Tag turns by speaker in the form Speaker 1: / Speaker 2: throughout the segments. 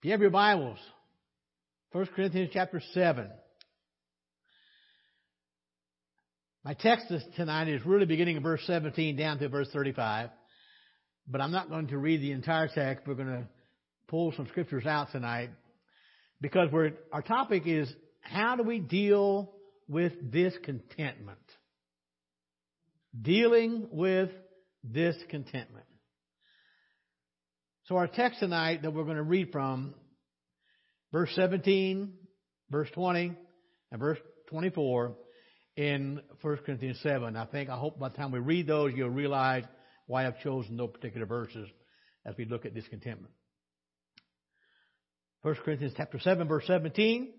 Speaker 1: If you have your Bibles, 1 Corinthians chapter 7. My text tonight is really beginning in verse 17 down to verse 35. But I'm not going to read the entire text. We're going to pull some scriptures out tonight because our topic is how do we deal with discontentment? Dealing with discontentment. So our text tonight that we're going to read from, verse 17, verse 20, and verse 24 in 1 Corinthians 7. I think, I hope by the time we read those, you'll realize why I've chosen those particular verses as we look at discontentment. 1 Corinthians chapter 7, verse 17.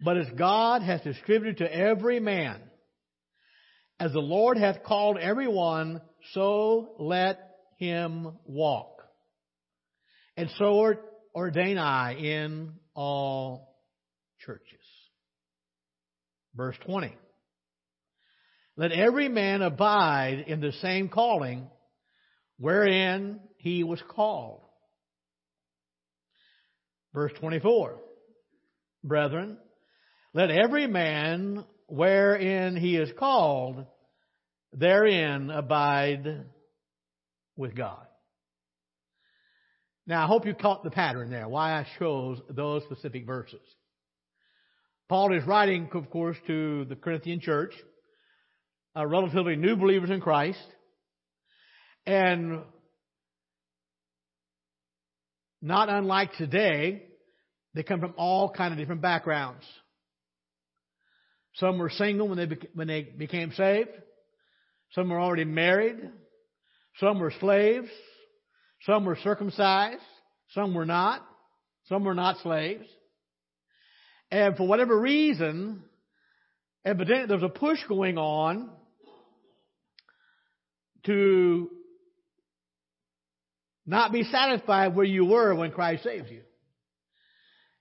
Speaker 1: But as God has distributed to every man, as the Lord hath called every one, so let him walk. And so ordain I in all churches. Verse 20. Let every man abide in the same calling wherein he was called. Verse 24. Brethren, let every man wherein he is called, therein abide with God. Now, I hope you caught the pattern there, why I chose those specific verses. Paul is writing, of course, to the Corinthian church, uh, relatively new believers in Christ, and not unlike today, they come from all kind of different backgrounds. Some were single when they, when they became saved. Some were already married. Some were slaves. Some were circumcised. Some were not. Some were not slaves. And for whatever reason, evidently there was a push going on to not be satisfied where you were when Christ saved you.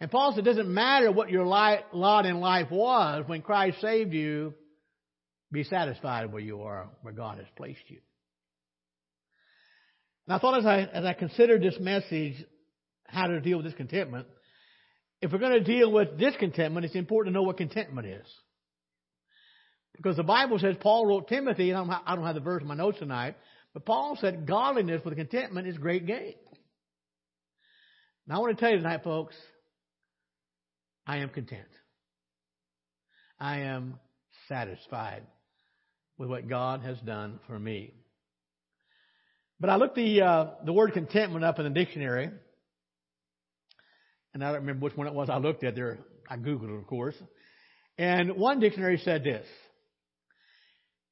Speaker 1: And Paul said it doesn't matter what your lot in life was when Christ saved you, be satisfied where you are, where God has placed you. And I thought as I, as I considered this message, how to deal with discontentment, if we're going to deal with discontentment, it's important to know what contentment is. Because the Bible says, Paul wrote Timothy, and I don't have the verse in my notes tonight, but Paul said godliness with contentment is great gain. Now I want to tell you tonight, folks, I am content. I am satisfied with what God has done for me. But I looked the uh, the word contentment up in the dictionary, and I don't remember which one it was I looked at there. I googled it, of course, and one dictionary said this: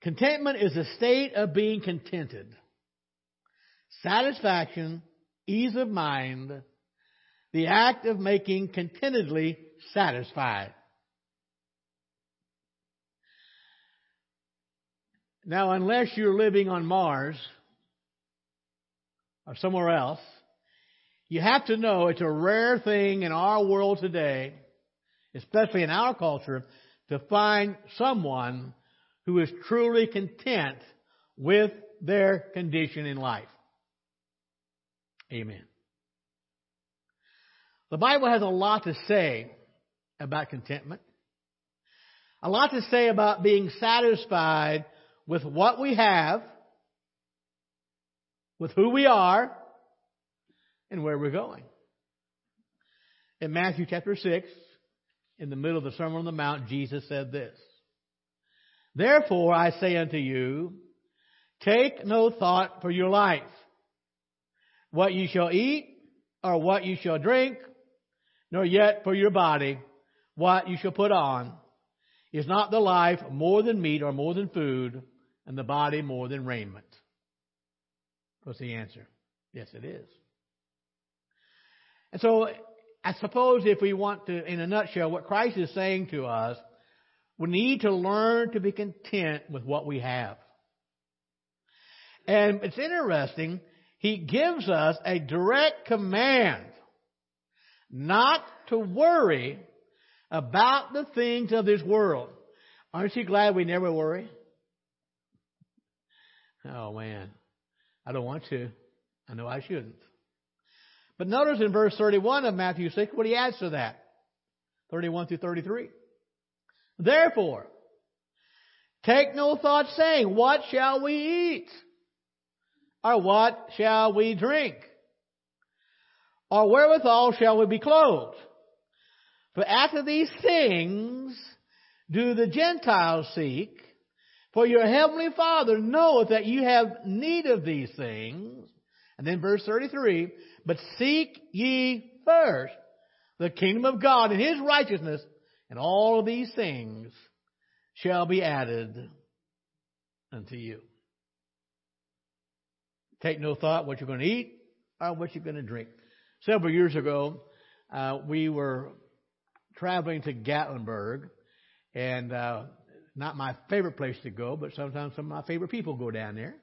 Speaker 1: Contentment is a state of being contented, satisfaction, ease of mind, the act of making contentedly satisfied. Now, unless you're living on Mars, or somewhere else, you have to know it's a rare thing in our world today, especially in our culture, to find someone who is truly content with their condition in life. Amen. The Bible has a lot to say about contentment. A lot to say about being satisfied with what we have with who we are and where we're going. In Matthew chapter 6, in the middle of the Sermon on the Mount, Jesus said this. Therefore I say unto you, take no thought for your life, what you shall eat or what you shall drink, nor yet for your body, what you shall put on. Is not the life more than meat or more than food, and the body more than raiment? What's the answer? Yes, it is. And so, I suppose if we want to, in a nutshell, what Christ is saying to us, we need to learn to be content with what we have. And it's interesting, he gives us a direct command not to worry about the things of this world. Aren't you glad we never worry? Oh man. I don't want to. I know I shouldn't. But notice in verse 31 of Matthew 6 what he adds to that. 31 through 33. Therefore, take no thought saying, What shall we eat? Or what shall we drink? Or wherewithal shall we be clothed? For after these things do the Gentiles seek, for your heavenly Father knoweth that you have need of these things. And then verse 33, but seek ye first the kingdom of God and his righteousness, and all of these things shall be added unto you. Take no thought what you're going to eat or what you're going to drink. Several years ago, uh, we were traveling to Gatlinburg, and uh, not my favorite place to go, but sometimes some of my favorite people go down there.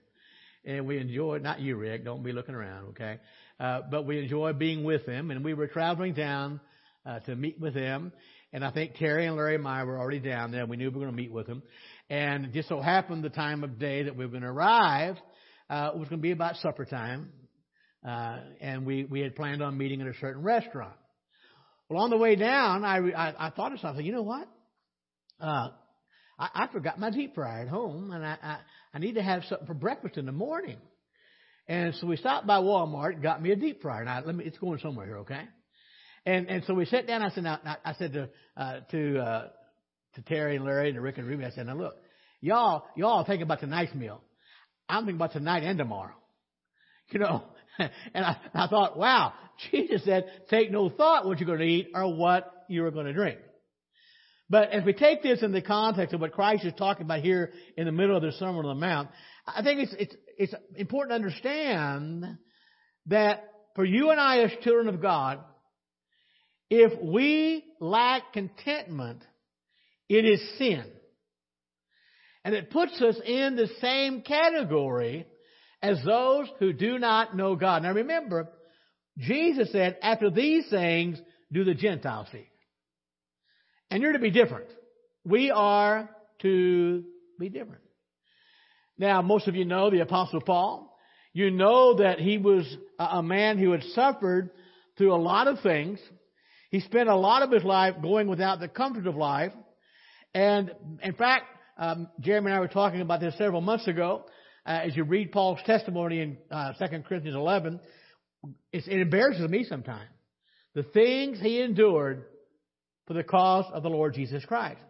Speaker 1: And we enjoy, not you, Rick, don't be looking around, okay? Uh, but we enjoy being with them, and we were traveling down uh, to meet with them. And I think Terry and Larry Meyer were already down there. We knew we were going to meet with them. And it just so happened the time of day that we were going to arrive uh, was going to be about supper time. Uh, and we, we had planned on meeting at a certain restaurant. Well, on the way down, I, I, I thought of something. You know what? Uh, I, I forgot my deep fryer at home, and I, I, I need to have something for breakfast in the morning. And so we stopped by Walmart, got me a deep fryer. Now, let me, it's going somewhere here, okay? And and so we sat down. I said, now, I said to uh, to uh, to Terry and Larry and Rick and Ruby, I said, now look, y'all y'all think about tonight's meal. I'm thinking about tonight and tomorrow. You know, and I, I thought, wow, Jesus said, take no thought what you're going to eat or what you're going to drink. But as we take this in the context of what Christ is talking about here in the middle of the Sermon on the Mount, I think it's, it's, it's important to understand that for you and I as children of God, if we lack contentment, it is sin. And it puts us in the same category as those who do not know God. Now remember, Jesus said, after these things do the Gentiles seek. And you're to be different. We are to be different. Now, most of you know the Apostle Paul. You know that he was a man who had suffered through a lot of things. He spent a lot of his life going without the comfort of life. And in fact, um, Jeremy and I were talking about this several months ago. Uh, as you read Paul's testimony in uh, 2 Corinthians 11, it embarrasses me sometimes. The things he endured for the cause of the Lord Jesus Christ.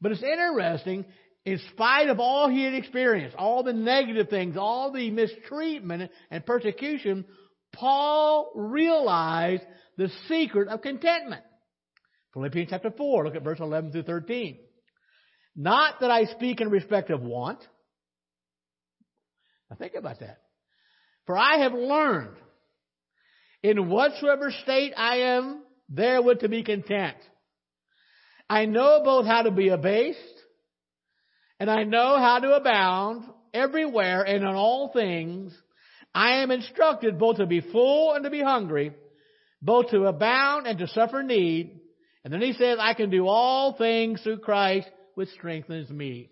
Speaker 1: But it's interesting, in spite of all he had experienced, all the negative things, all the mistreatment and persecution, Paul realized the secret of contentment. Philippians chapter 4, look at verse 11 through 13. Not that I speak in respect of want. Now think about that. For I have learned in whatsoever state I am therewith to be content. I know both how to be abased and I know how to abound everywhere and in all things. I am instructed both to be full and to be hungry, both to abound and to suffer need. And then he says, I can do all things through Christ which strengthens me.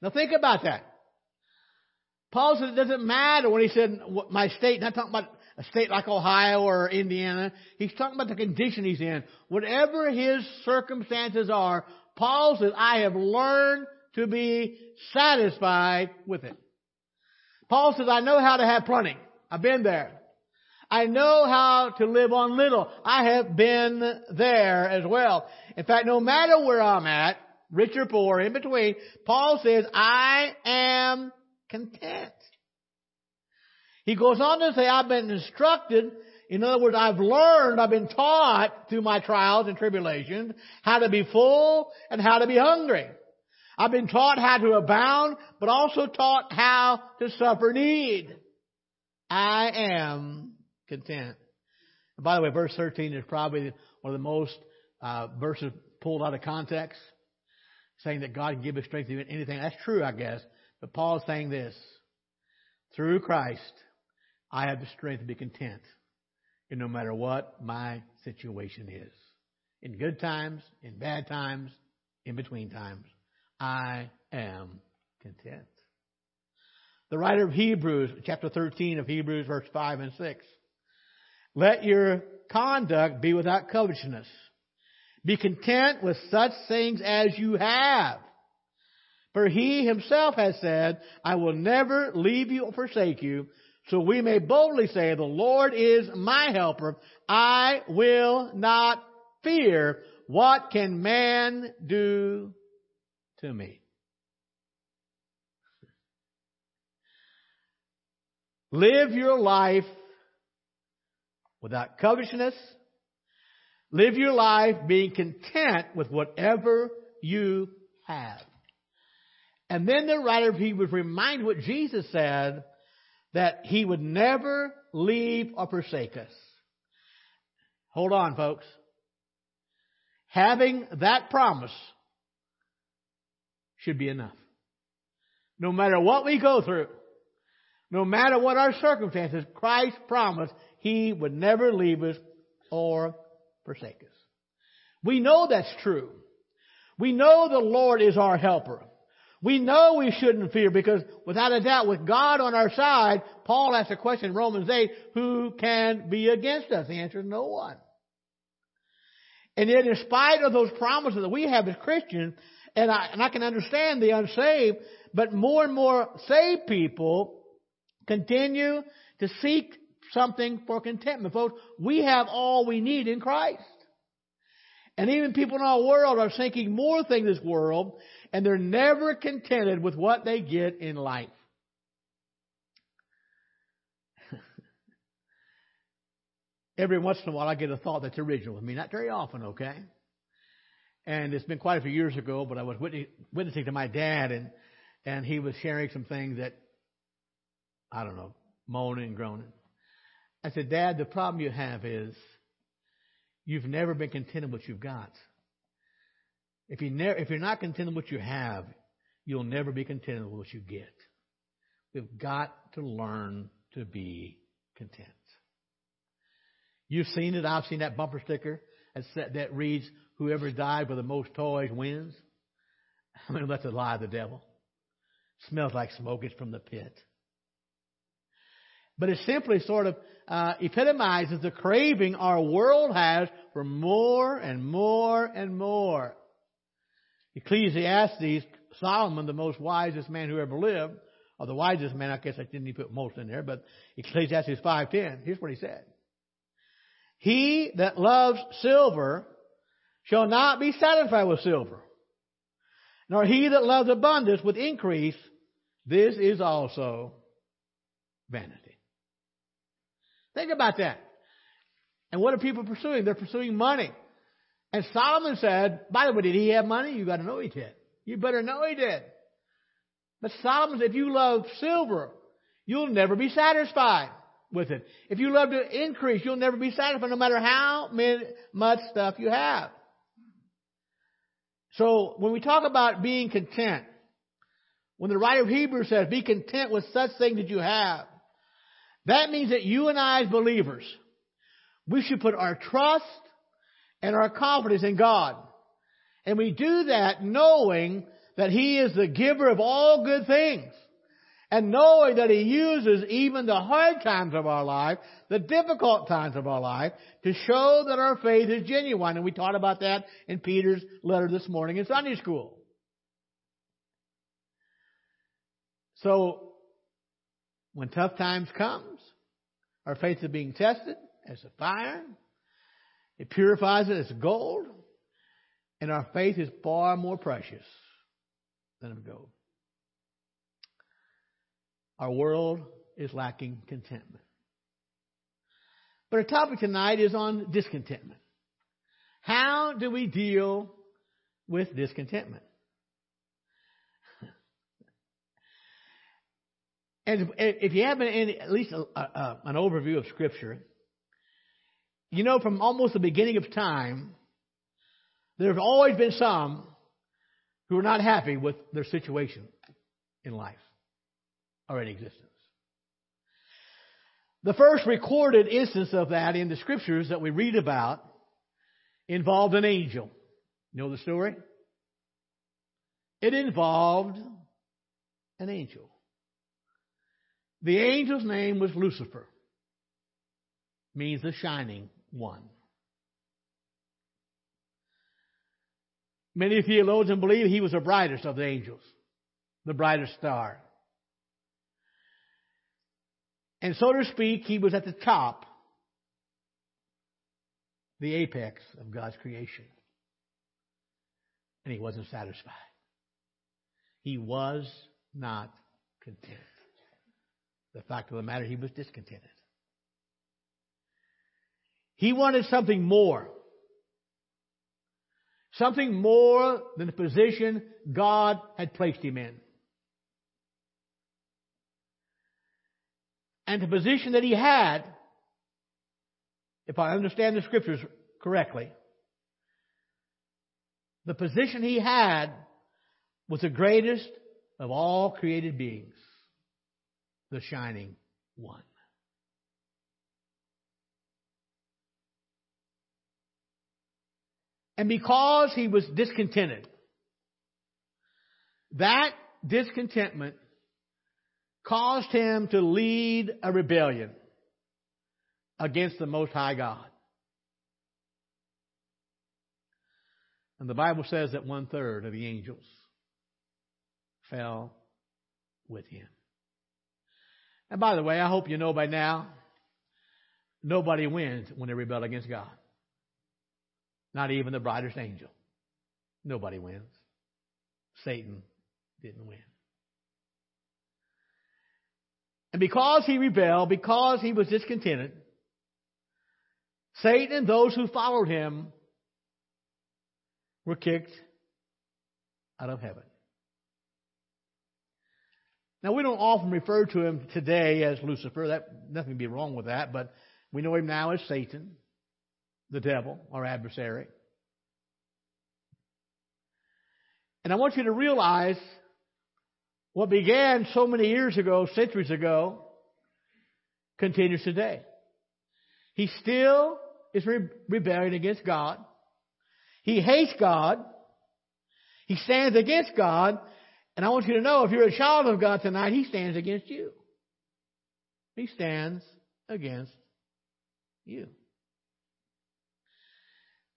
Speaker 1: Now think about that. Paul said it doesn't matter when he said my state, not talking about a state like Ohio or Indiana. He's talking about the condition he's in. Whatever his circumstances are, Paul says, I have learned to be satisfied with it. Paul says, I know how to have plenty. I've been there. I know how to live on little. I have been there as well. In fact, no matter where I'm at, rich or poor, in between, Paul says, I am content. He goes on to say, I've been instructed, in other words, I've learned, I've been taught through my trials and tribulations how to be full and how to be hungry. I've been taught how to abound, but also taught how to suffer need. I am content. And by the way, verse 13 is probably one of the most uh, verses pulled out of context, saying that God can give us strength to do anything. That's true, I guess. But Paul is saying this. Through Christ, I have the strength to be content in no matter what my situation is. In good times, in bad times, in between times, I am content. The writer of Hebrews, chapter 13 of Hebrews, verse 5 and 6. Let your conduct be without covetousness. Be content with such things as you have. For he himself has said, I will never leave you or forsake you. So we may boldly say, the Lord is my helper. I will not fear. What can man do to me? Live your life without covetousness. Live your life being content with whatever you have. And then the writer of Hebrews reminds what Jesus said that he would never leave or forsake us. Hold on, folks. Having that promise should be enough. No matter what we go through, no matter what our circumstances, Christ promised he would never leave us or forsake us. We know that's true. We know the Lord is our helper. We know we shouldn't fear because without a doubt with God on our side, Paul asked a question in Romans 8, who can be against us? The answer is no one. And yet in spite of those promises that we have as Christians, and I, and I can understand the unsaved, but more and more saved people continue to seek something for contentment. Folks, we have all we need in Christ. And even people in our world are seeking more things in this world, and they're never contented with what they get in life. Every once in a while I get a thought that's original with me. Not very often, okay? And it's been quite a few years ago, but I was witnessing to my dad, and, and he was sharing some things that, I don't know, moaning and groaning. I said, Dad, the problem you have is you've never been content with what you've got. If, you never, if you're not content with what you have, you'll never be content with what you get. We've got to learn to be content. You've seen it. I've seen that bumper sticker that reads, whoever died with the most toys wins. I mean, that's a lie of the devil. It smells like smoke. It's from the pit. But it simply sort of uh, epitomizes the craving our world has for more and more and more. Ecclesiastes, Solomon, the most wisest man who ever lived, or the wisest man, I guess I didn't even put most in there, but Ecclesiastes 5.10, here's what he said. He that loves silver shall not be satisfied with silver, nor he that loves abundance with increase. This is also vanity. Think about that. And what are people pursuing? They're pursuing money. And Solomon said, by the way, did he have money? You got to know he did. You better know he did. But Solomon said, if you love silver, you'll never be satisfied with it. If you love to increase, you'll never be satisfied no matter how much stuff you have. So when we talk about being content, when the writer of Hebrews says, be content with such things that you have, that means that you and I as believers, we should put our trust and our confidence in God. And we do that knowing that He is the giver of all good things. And knowing that He uses even the hard times of our life, the difficult times of our life, to show that our faith is genuine. And we taught about that in Peter's letter this morning in Sunday school. So, when tough times comes, our faith is being tested as a fire. It purifies it as gold. And our faith is far more precious than of gold. Our world is lacking contentment. But our topic tonight is on discontentment. How do we deal with discontentment? And if you have at least a, a, an overview of Scripture, you know from almost the beginning of time, there have always been some who are not happy with their situation in life or in existence. The first recorded instance of that in the Scriptures that we read about involved an angel. You know the story? It involved an angel. The angel's name was Lucifer. means the shining one. Many theologians believe he was the brightest of the angels, the brightest star. And so to speak, he was at the top, the apex of God's creation. And he wasn't satisfied. He was not content. The fact of the matter, he was discontented. He wanted something more. Something more than the position God had placed him in. And the position that he had, if I understand the scriptures correctly, the position he had was the greatest of all created beings, the shining one. And because he was discontented, that discontentment caused him to lead a rebellion against the Most High God. And the Bible says that one third of the angels fell with him. And by the way, I hope you know by now, nobody wins when they rebel against God. Not even the brightest angel. Nobody wins. Satan didn't win. And because he rebelled, because he was discontented, Satan and those who followed him were kicked out of heaven. Now we don't often refer to him today as Lucifer. That nothing be wrong with that, but we know him now as Satan the devil, our adversary. And I want you to realize what began so many years ago, centuries ago, continues today. He still is re- rebelling against God. He hates God. He stands against God. And I want you to know if you're a child of God tonight, He stands against you. He stands against you.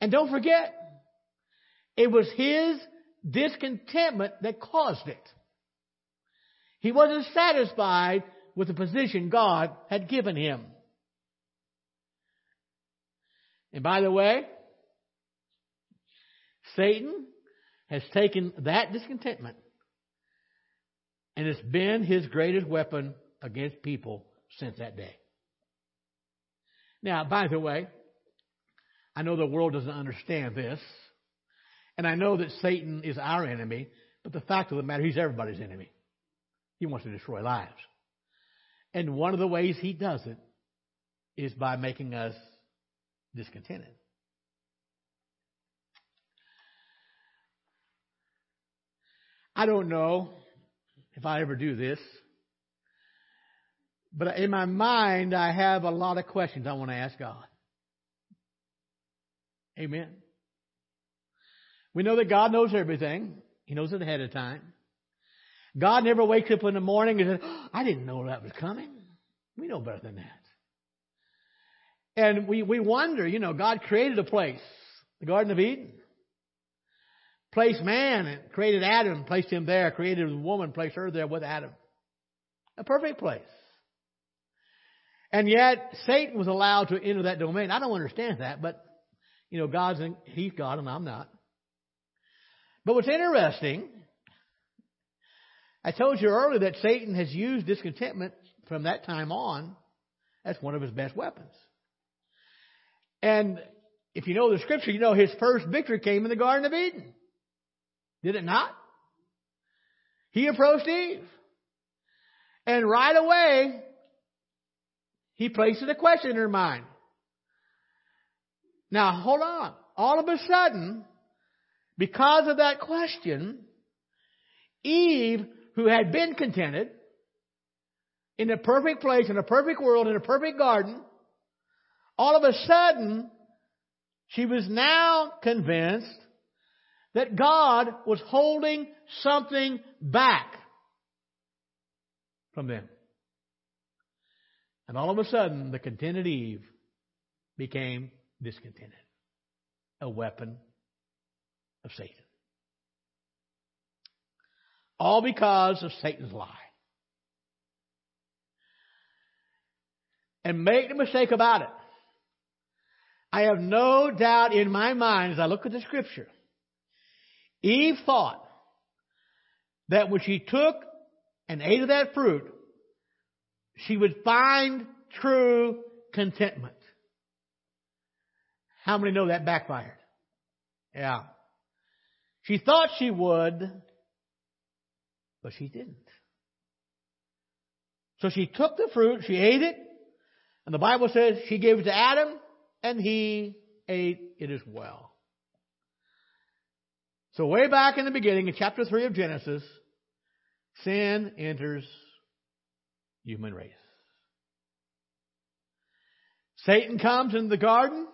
Speaker 1: And don't forget, it was his discontentment that caused it. He wasn't satisfied with the position God had given him. And by the way, Satan has taken that discontentment and it's been his greatest weapon against people since that day. Now, by the way, I know the world doesn't understand this. And I know that Satan is our enemy, but the fact of the matter, he's everybody's enemy. He wants to destroy lives. And one of the ways he does it is by making us discontented. I don't know if I ever do this, but in my mind, I have a lot of questions I want to ask God. Amen. We know that God knows everything. He knows it ahead of time. God never wakes up in the morning and says, I didn't know that was coming. We know better than that. And we, we wonder, you know, God created a place, the Garden of Eden. Placed man and created Adam, placed him there, created a woman, placed her there with Adam. A perfect place. And yet, Satan was allowed to enter that domain. I don't understand that, but you know, God's in, He's God and I'm not. But what's interesting, I told you earlier that Satan has used discontentment from that time on as one of his best weapons. And if you know the scripture, you know his first victory came in the Garden of Eden. Did it not? He approached Eve. And right away, he places a question in her mind. Now, hold on. All of a sudden, because of that question, Eve, who had been contented in a perfect place, in a perfect world, in a perfect garden, all of a sudden, she was now convinced that God was holding something back from them. And all of a sudden, the contented Eve became discontented, a weapon of Satan. All because of Satan's lie. And make no mistake about it. I have no doubt in my mind as I look at the scripture, Eve thought that when she took and ate of that fruit, she would find true contentment. How many know that backfired? Yeah. She thought she would, but she didn't. So she took the fruit, she ate it, and the Bible says she gave it to Adam, and he ate it as well. So way back in the beginning, in chapter 3 of Genesis, sin enters human race. Satan comes into the garden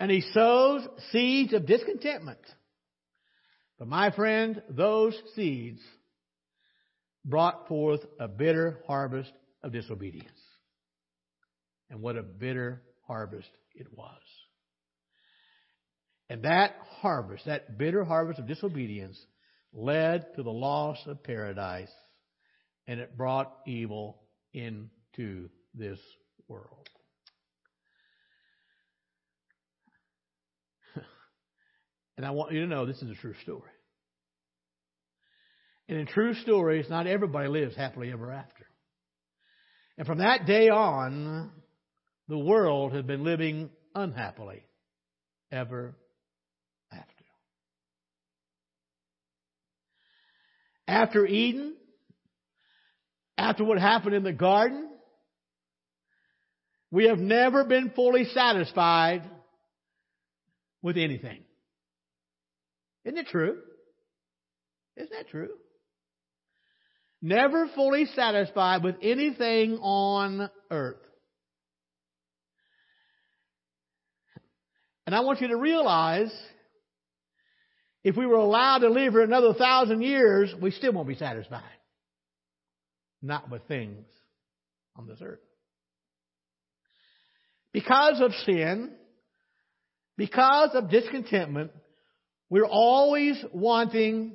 Speaker 1: and he sows seeds of discontentment. But my friend, those seeds brought forth a bitter harvest of disobedience. And what a bitter harvest it was. And that harvest, that bitter harvest of disobedience, led to the loss of paradise, and it brought evil into this world. And I want you to know this is a true story. And in true stories, not everybody lives happily ever after. And from that day on, the world has been living unhappily ever after. After Eden, after what happened in the garden, we have never been fully satisfied with anything. Isn't it true? Isn't that true? Never fully satisfied with anything on earth. And I want you to realize if we were allowed to live for another thousand years, we still won't be satisfied. Not with things on this earth. Because of sin, because of discontentment, we're always wanting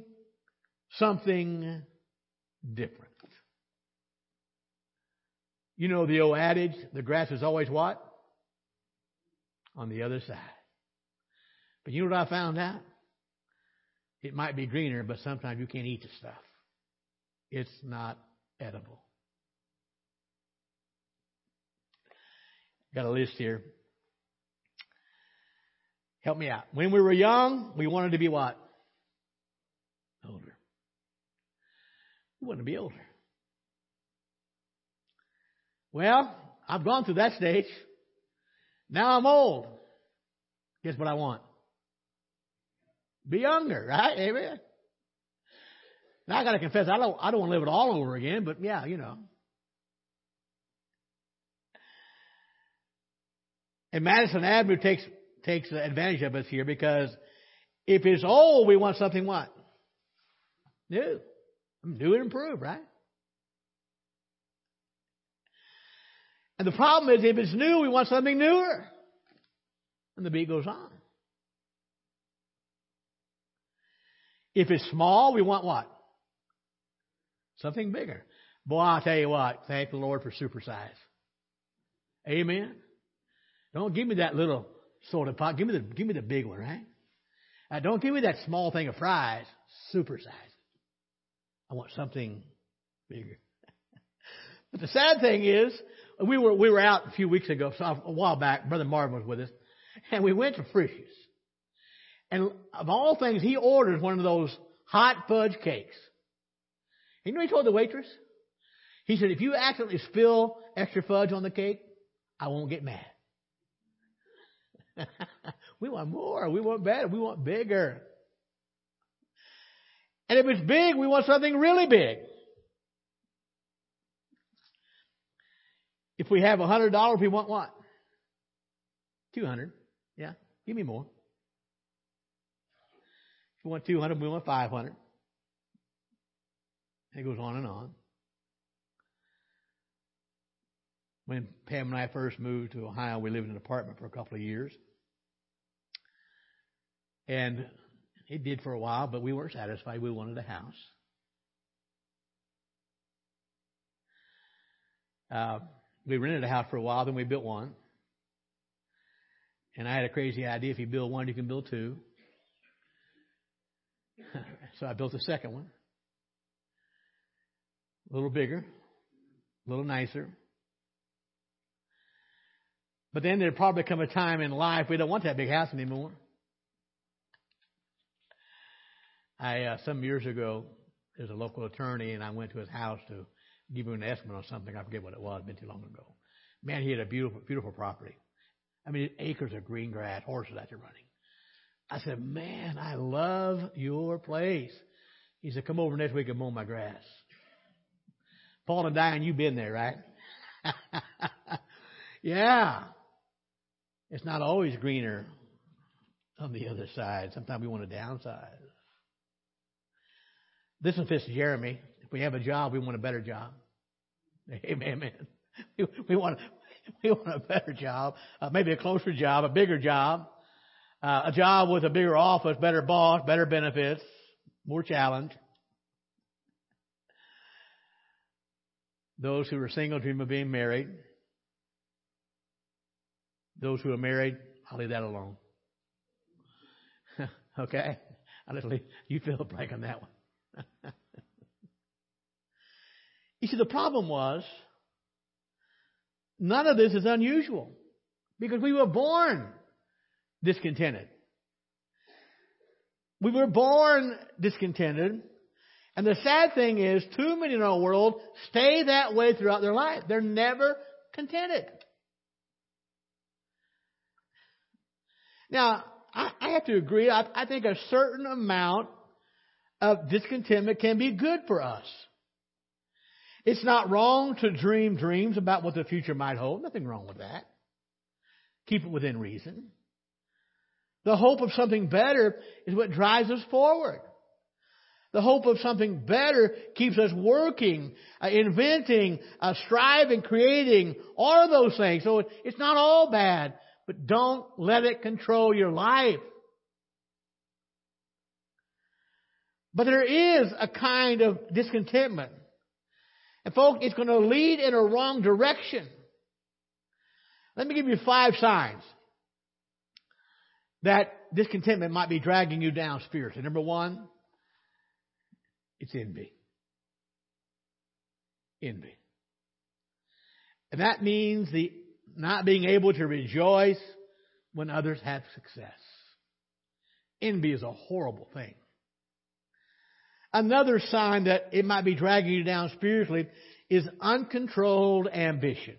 Speaker 1: something different. You know the old adage, the grass is always what? On the other side. But you know what I found out? It might be greener, but sometimes you can't eat the stuff. It's not edible. Got a list here. Help me out. When we were young, we wanted to be what? Older. We wanted to be older. Well, I've gone through that stage. Now I'm old. Guess what I want? Be younger, right? Amen. Now I got to confess, I don't, I don't want to live it all over again, but yeah, you know. And Madison Avenue takes takes advantage of us here because if it's old, we want something what? New. New and improved, right? And the problem is if it's new, we want something newer. And the beat goes on. If it's small, we want what? Something bigger. Boy, I'll tell you what, thank the Lord for supersize. Amen. Don't give me that little soda pot. Give me the give me the big one, right? Uh, don't give me that small thing of fries. Supersize it. I want something bigger. but the sad thing is, we were we were out a few weeks ago, so a while back. Brother Marvin was with us, and we went to Frisch's. And of all things, he ordered one of those hot fudge cakes. You know he told the waitress? He said, if you accidentally spill extra fudge on the cake, I won't get mad. we want more. We want better. We want bigger. And if it's big, we want something really big. If we have a hundred dollars, we want what? Two hundred. Yeah. Give me more. If we want two hundred, we want five hundred. It goes on and on. When Pam and I first moved to Ohio, we lived in an apartment for a couple of years. And it did for a while, but we weren't satisfied. We wanted a house. Uh, we rented a house for a while, then we built one. And I had a crazy idea if you build one, you can build two. so I built a second one. A little bigger, a little nicer. But then there'd probably come a time in life we don't want that big house anymore. I uh, some years ago, there's a local attorney, and I went to his house to give him an estimate on something. I forget what it was. Been too long ago. Man, he had a beautiful, beautiful property. I mean, acres of green grass, horses out there running. I said, "Man, I love your place." He said, "Come over next week and mow my grass." Paul and Diane, you've been there, right? yeah. It's not always greener on the other side. Sometimes we want to downsize. This one fits Jeremy. If we have a job, we want a better job. Amen. We, we want we want a better job, uh, maybe a closer job, a bigger job, uh, a job with a bigger office, better boss, better benefits, more challenge. Those who are single dream of being married. Those who are married, I'll leave that alone. okay? I'll just leave, you fill the blank on that one. you see, the problem was none of this is unusual because we were born discontented. We were born discontented. And the sad thing is, too many in our world stay that way throughout their life. They're never contented. Now, I, I have to agree. I, I think a certain amount of discontentment can be good for us. It's not wrong to dream dreams about what the future might hold. Nothing wrong with that. Keep it within reason. The hope of something better is what drives us forward. The hope of something better keeps us working, uh, inventing, uh, striving, creating, all of those things. So it's not all bad, but don't let it control your life. But there is a kind of discontentment. And folks, it's going to lead in a wrong direction. Let me give you five signs that discontentment might be dragging you down spiritually. Number one, it's envy. Envy. And that means the not being able to rejoice when others have success. Envy is a horrible thing. Another sign that it might be dragging you down spiritually is uncontrolled ambition.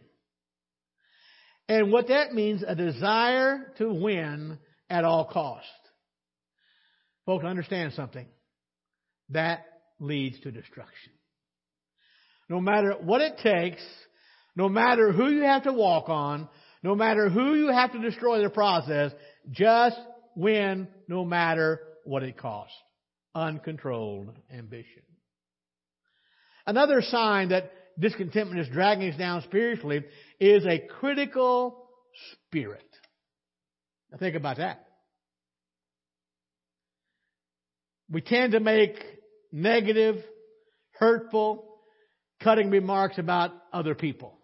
Speaker 1: And what that means, a desire to win at all cost. Folks, understand something. That leads to destruction. No matter what it takes, no matter who you have to walk on, no matter who you have to destroy the process, just win no matter what it costs uncontrolled ambition. Another sign that discontentment is dragging us down spiritually is a critical spirit. Now think about that. We tend to make negative, hurtful, cutting remarks about other people.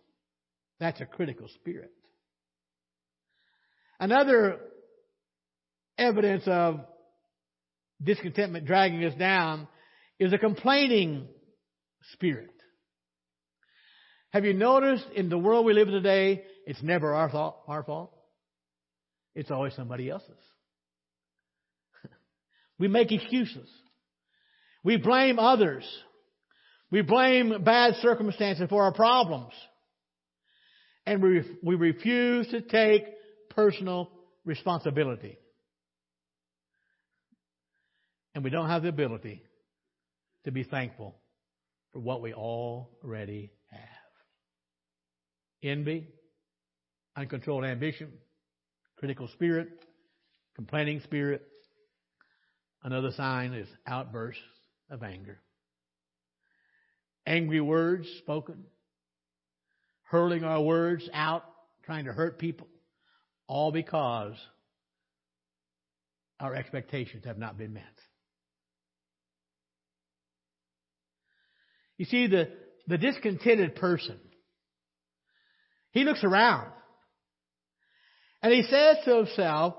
Speaker 1: That's a critical spirit. Another evidence of discontentment dragging us down is a complaining spirit. Have you noticed in the world we live in today, it's never our fault, our fault. It's always somebody else's. we make excuses. We blame others. We blame bad circumstances for our problems. And we, we refuse to take personal responsibility and we don't have the ability to be thankful for what we already have. Envy, uncontrolled ambition, critical spirit, complaining spirit. Another sign is outbursts of anger. Angry words spoken, hurling our words out, trying to hurt people, all because our expectations have not been met. You see, the, the discontented person, he looks around and he says to himself,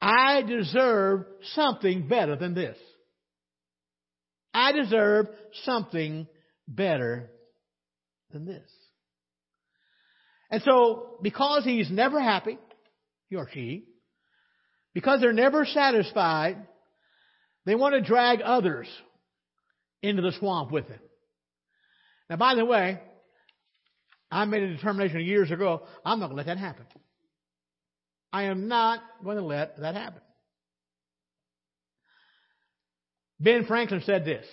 Speaker 1: I deserve something better than this. I deserve something better than this. And so, because he's never happy, he or she, because they're never satisfied, they want to drag others into the swamp with them. Now, by the way, I made a determination years ago, I'm not going to let that happen. I am not going to let that happen. Ben Franklin said this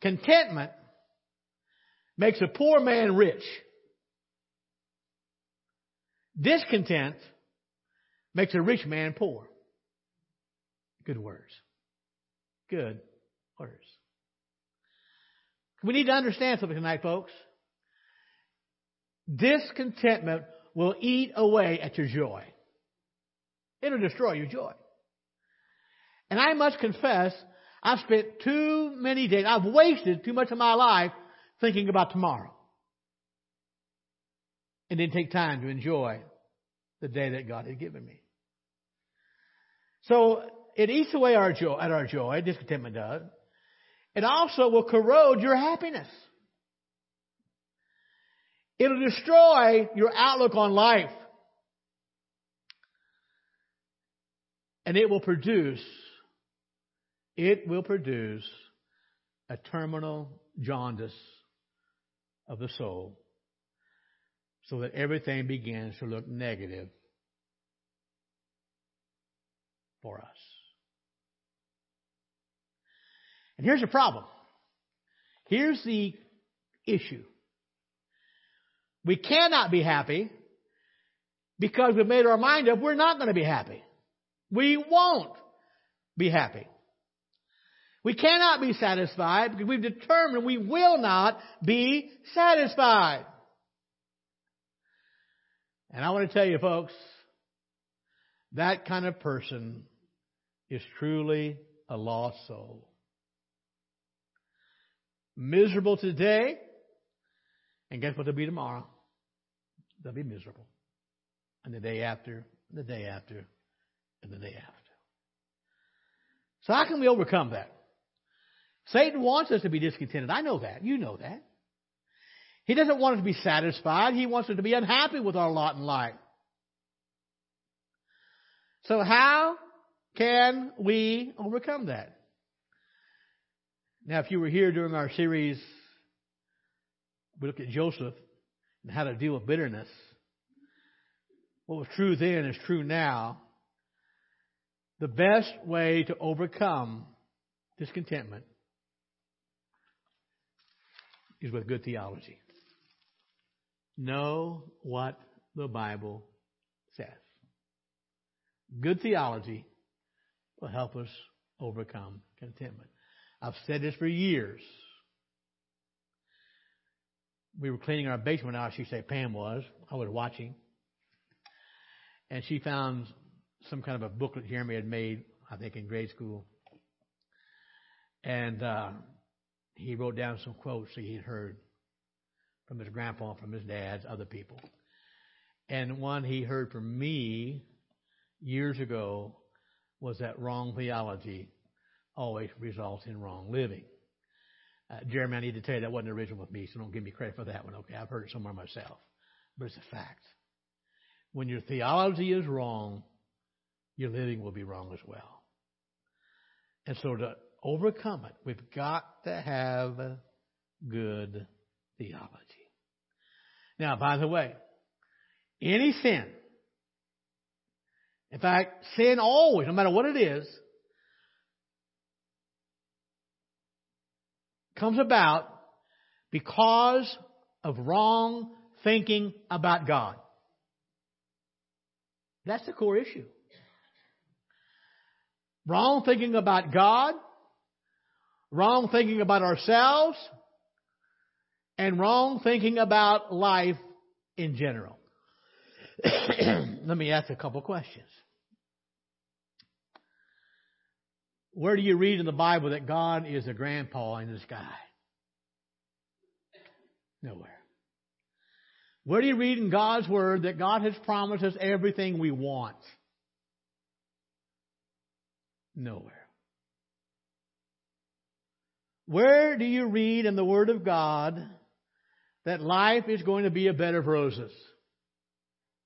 Speaker 1: Contentment makes a poor man rich. Discontent makes a rich man poor. Good words. Good words. We need to understand something tonight, folks. Discontentment will eat away at your joy. It'll destroy your joy. And I must confess, I've spent too many days, I've wasted too much of my life thinking about tomorrow. And didn't take time to enjoy the day that God had given me. So it eats away our joy, at our joy, discontentment does. It also will corrode your happiness. It'll destroy your outlook on life. And it will produce, it will produce a terminal jaundice of the soul so that everything begins to look negative for us. And here's the problem. Here's the issue. We cannot be happy because we've made our mind up we're not going to be happy. We won't be happy. We cannot be satisfied because we've determined we will not be satisfied. And I want to tell you, folks, that kind of person is truly a lost soul. Miserable today, and guess what they'll be tomorrow? They'll be miserable. And the day after, and the day after, and the day after. So how can we overcome that? Satan wants us to be discontented. I know that. You know that. He doesn't want us to be satisfied. He wants us to be unhappy with our lot in life. So how can we overcome that? Now, if you were here during our series, we looked at Joseph and how to deal with bitterness. What was true then is true now. The best way to overcome discontentment is with good theology. Know what the Bible says. Good theology will help us overcome contentment. I've said this for years. We were cleaning our basement out, she said Pam was. I was watching. And she found some kind of a booklet Jeremy had made, I think in grade school. And uh, he wrote down some quotes that he'd heard from his grandpa, from his dad, other people. And one he heard from me years ago was that wrong theology always results in wrong living. Uh, Jeremy, I need to tell you that wasn't original with me, so don't give me credit for that one, okay? I've heard it somewhere myself. But it's a fact. When your theology is wrong, your living will be wrong as well. And so to overcome it, we've got to have good theology. Now, by the way, any sin, in fact, sin always, no matter what it is, comes about because of wrong thinking about God. That's the core issue. Wrong thinking about God, wrong thinking about ourselves, and wrong thinking about life in general. Let me ask a couple questions. Where do you read in the Bible that God is a grandpa in the sky? Nowhere. Where do you read in God's Word that God has promised us everything we want? Nowhere. Where do you read in the Word of God that life is going to be a bed of roses?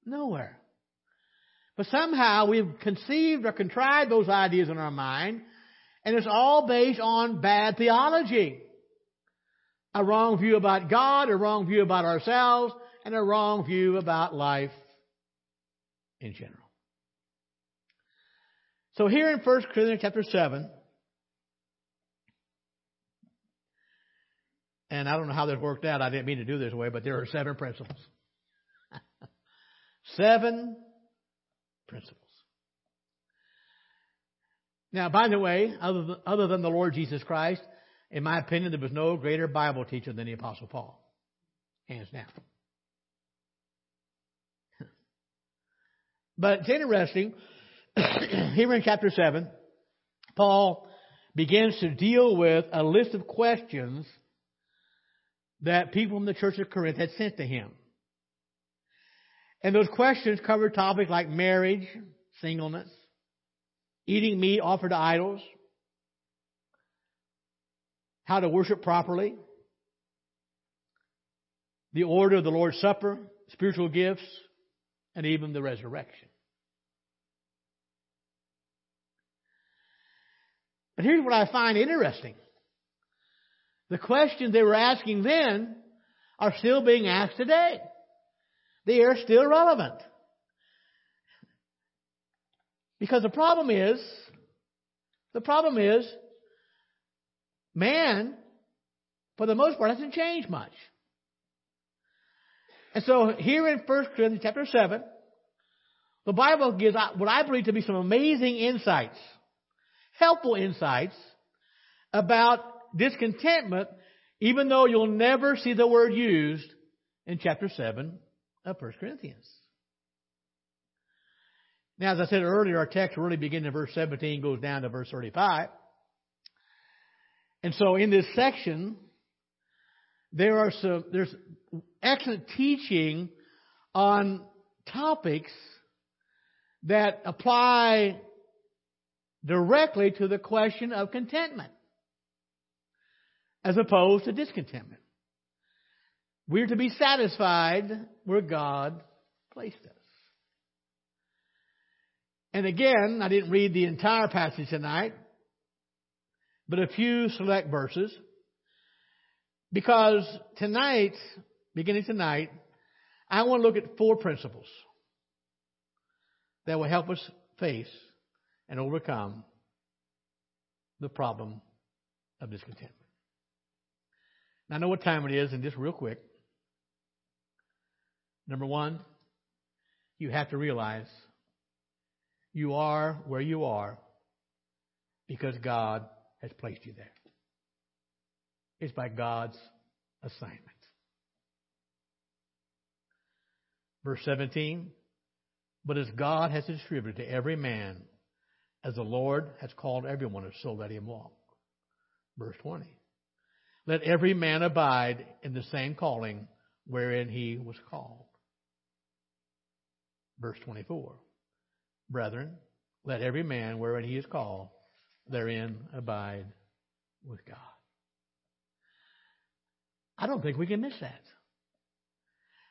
Speaker 1: Nowhere. But somehow we've conceived or contrived those ideas in our mind, and it's all based on bad theology. A wrong view about God, a wrong view about ourselves, and a wrong view about life in general. So here in 1 Corinthians chapter 7, and I don't know how this worked out. I didn't mean to do this way, but there are seven principles. seven principles. Now, by the way, other than, other than the Lord Jesus Christ, in my opinion, there was no greater Bible teacher than the Apostle Paul. Hands down. But it's interesting, here in chapter 7, Paul begins to deal with a list of questions that people from the church of Corinth had sent to him. And those questions covered topics like marriage, singleness, eating meat offered to idols, how to worship properly, the order of the Lord's Supper, spiritual gifts, and even the resurrection. But here's what I find interesting. The questions they were asking then are still being asked today. They are still relevant. Because the problem is, the problem is, man, for the most part, hasn't changed much. And so here in 1 Corinthians chapter 7, the Bible gives uh, what I believe to be some amazing insights, helpful insights about discontentment, even though you'll never see the word used in chapter 7 of 1 Corinthians. Now, as I said earlier, our text really begins in verse 17, goes down to verse 35. And so in this section, there are some, there's excellent teaching on topics that apply directly to the question of contentment as opposed to discontentment. We're to be satisfied where God placed us. And again, I didn't read the entire passage tonight, but a few select verses. Because tonight, beginning tonight, I want to look at four principles that will help us face and overcome the problem of discontentment. Now, I know what time it is, and just real quick. Number one, you have to realize you are where you are because God has placed you there. It's by God's assignment. Verse 17, but as God has distributed to every man, as the Lord has called everyone, so let him walk. Verse 20, let every man abide in the same calling wherein he was called. Verse 24, Brethren, let every man, wherein he is called, therein abide with God. I don't think we can miss that.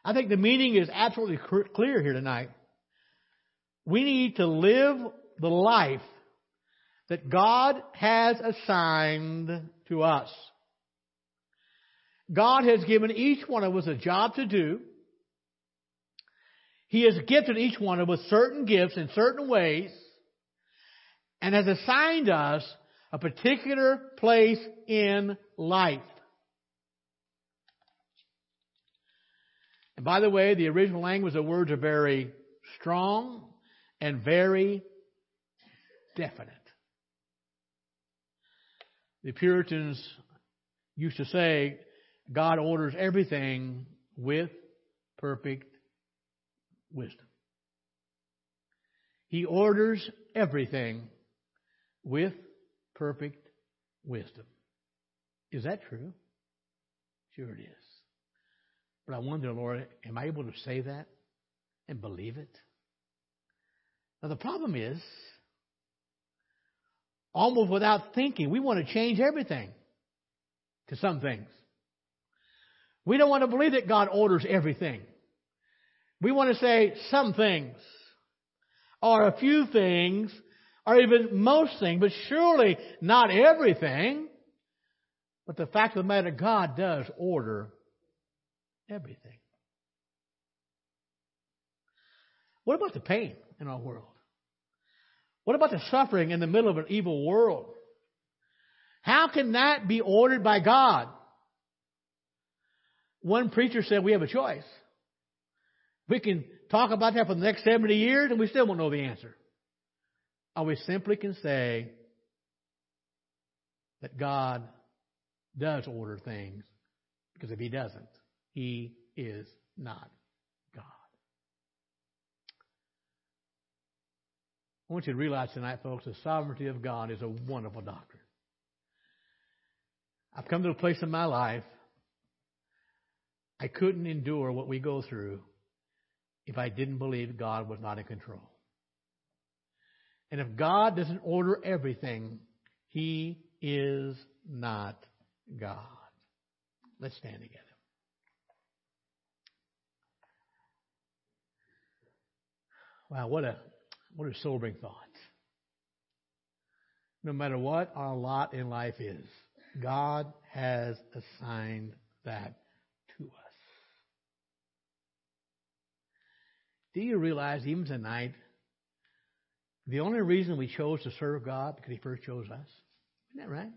Speaker 1: I think the meaning is absolutely clear here tonight. We need to live the life that God has assigned to us. God has given each one of us a job to do. He has gifted each one of us certain gifts in certain ways and has assigned us a particular place in life. And by the way, the original language, of the words are very strong and very definite. The Puritans used to say, God orders everything with perfect wisdom. He orders everything with perfect wisdom. Is that true? Sure it is. But I wonder, Lord, am I able to say that and believe it? Now, the problem is, almost without thinking, we want to change everything to some things. We don't want to believe that God orders everything. We want to say some things, or a few things, or even most things, but surely not everything. But the fact of the matter, God does order everything. What about the pain in our world? What about the suffering in the middle of an evil world? How can that be ordered by God? One preacher said we have a choice. We can talk about that for the next 70 years and we still won't know the answer. Or we simply can say that God does order things because if He doesn't, He is not God. I want you to realize tonight, folks, the sovereignty of God is a wonderful doctrine. I've come to a place in my life I couldn't endure what we go through if I didn't believe God was not in control. And if God doesn't order everything, He is not God. Let's stand together. Wow, what a what a sobering thought. No matter what our lot in life is, God has assigned that to us. Do you realize even tonight, the only reason we chose to serve God because He first chose us? Isn't that right?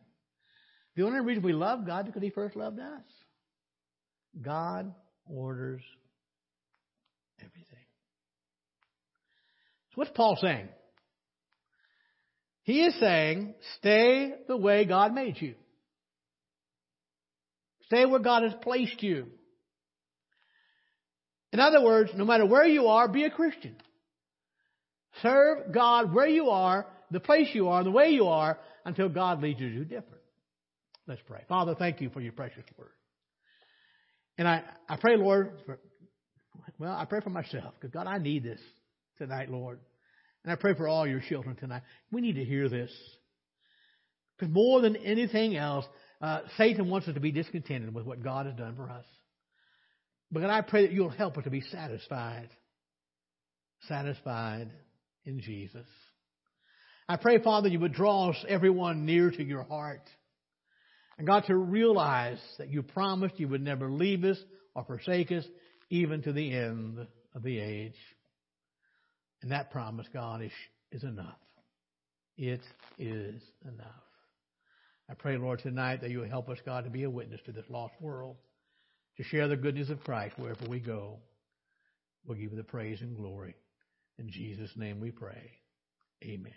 Speaker 1: The only reason we love God because He first loved us. God orders everything. So what's Paul saying? He is saying, stay the way God made you. Stay where God has placed you. In other words, no matter where you are, be a Christian. Serve God where you are, the place you are, the way you are, until God leads you to do different. Let's pray. Father, thank you for your precious word. And I, I pray, Lord, for, well, I pray for myself, because God, I need this tonight, Lord. And I pray for all your children tonight. We need to hear this. Because more than anything else, uh, Satan wants us to be discontented with what God has done for us. But God, I pray that you'll help us to be satisfied. Satisfied in Jesus. I pray, Father, you would draw us everyone near to your heart. And God, to realize that you promised you would never leave us or forsake us, even to the end of the age. And that promise, God, is, is enough. It is enough. I pray, Lord, tonight that you will help us, God, to be a witness to this lost world, to share the goodness of Christ wherever we go. We'll give you the praise and glory. In Jesus' name we pray. Amen.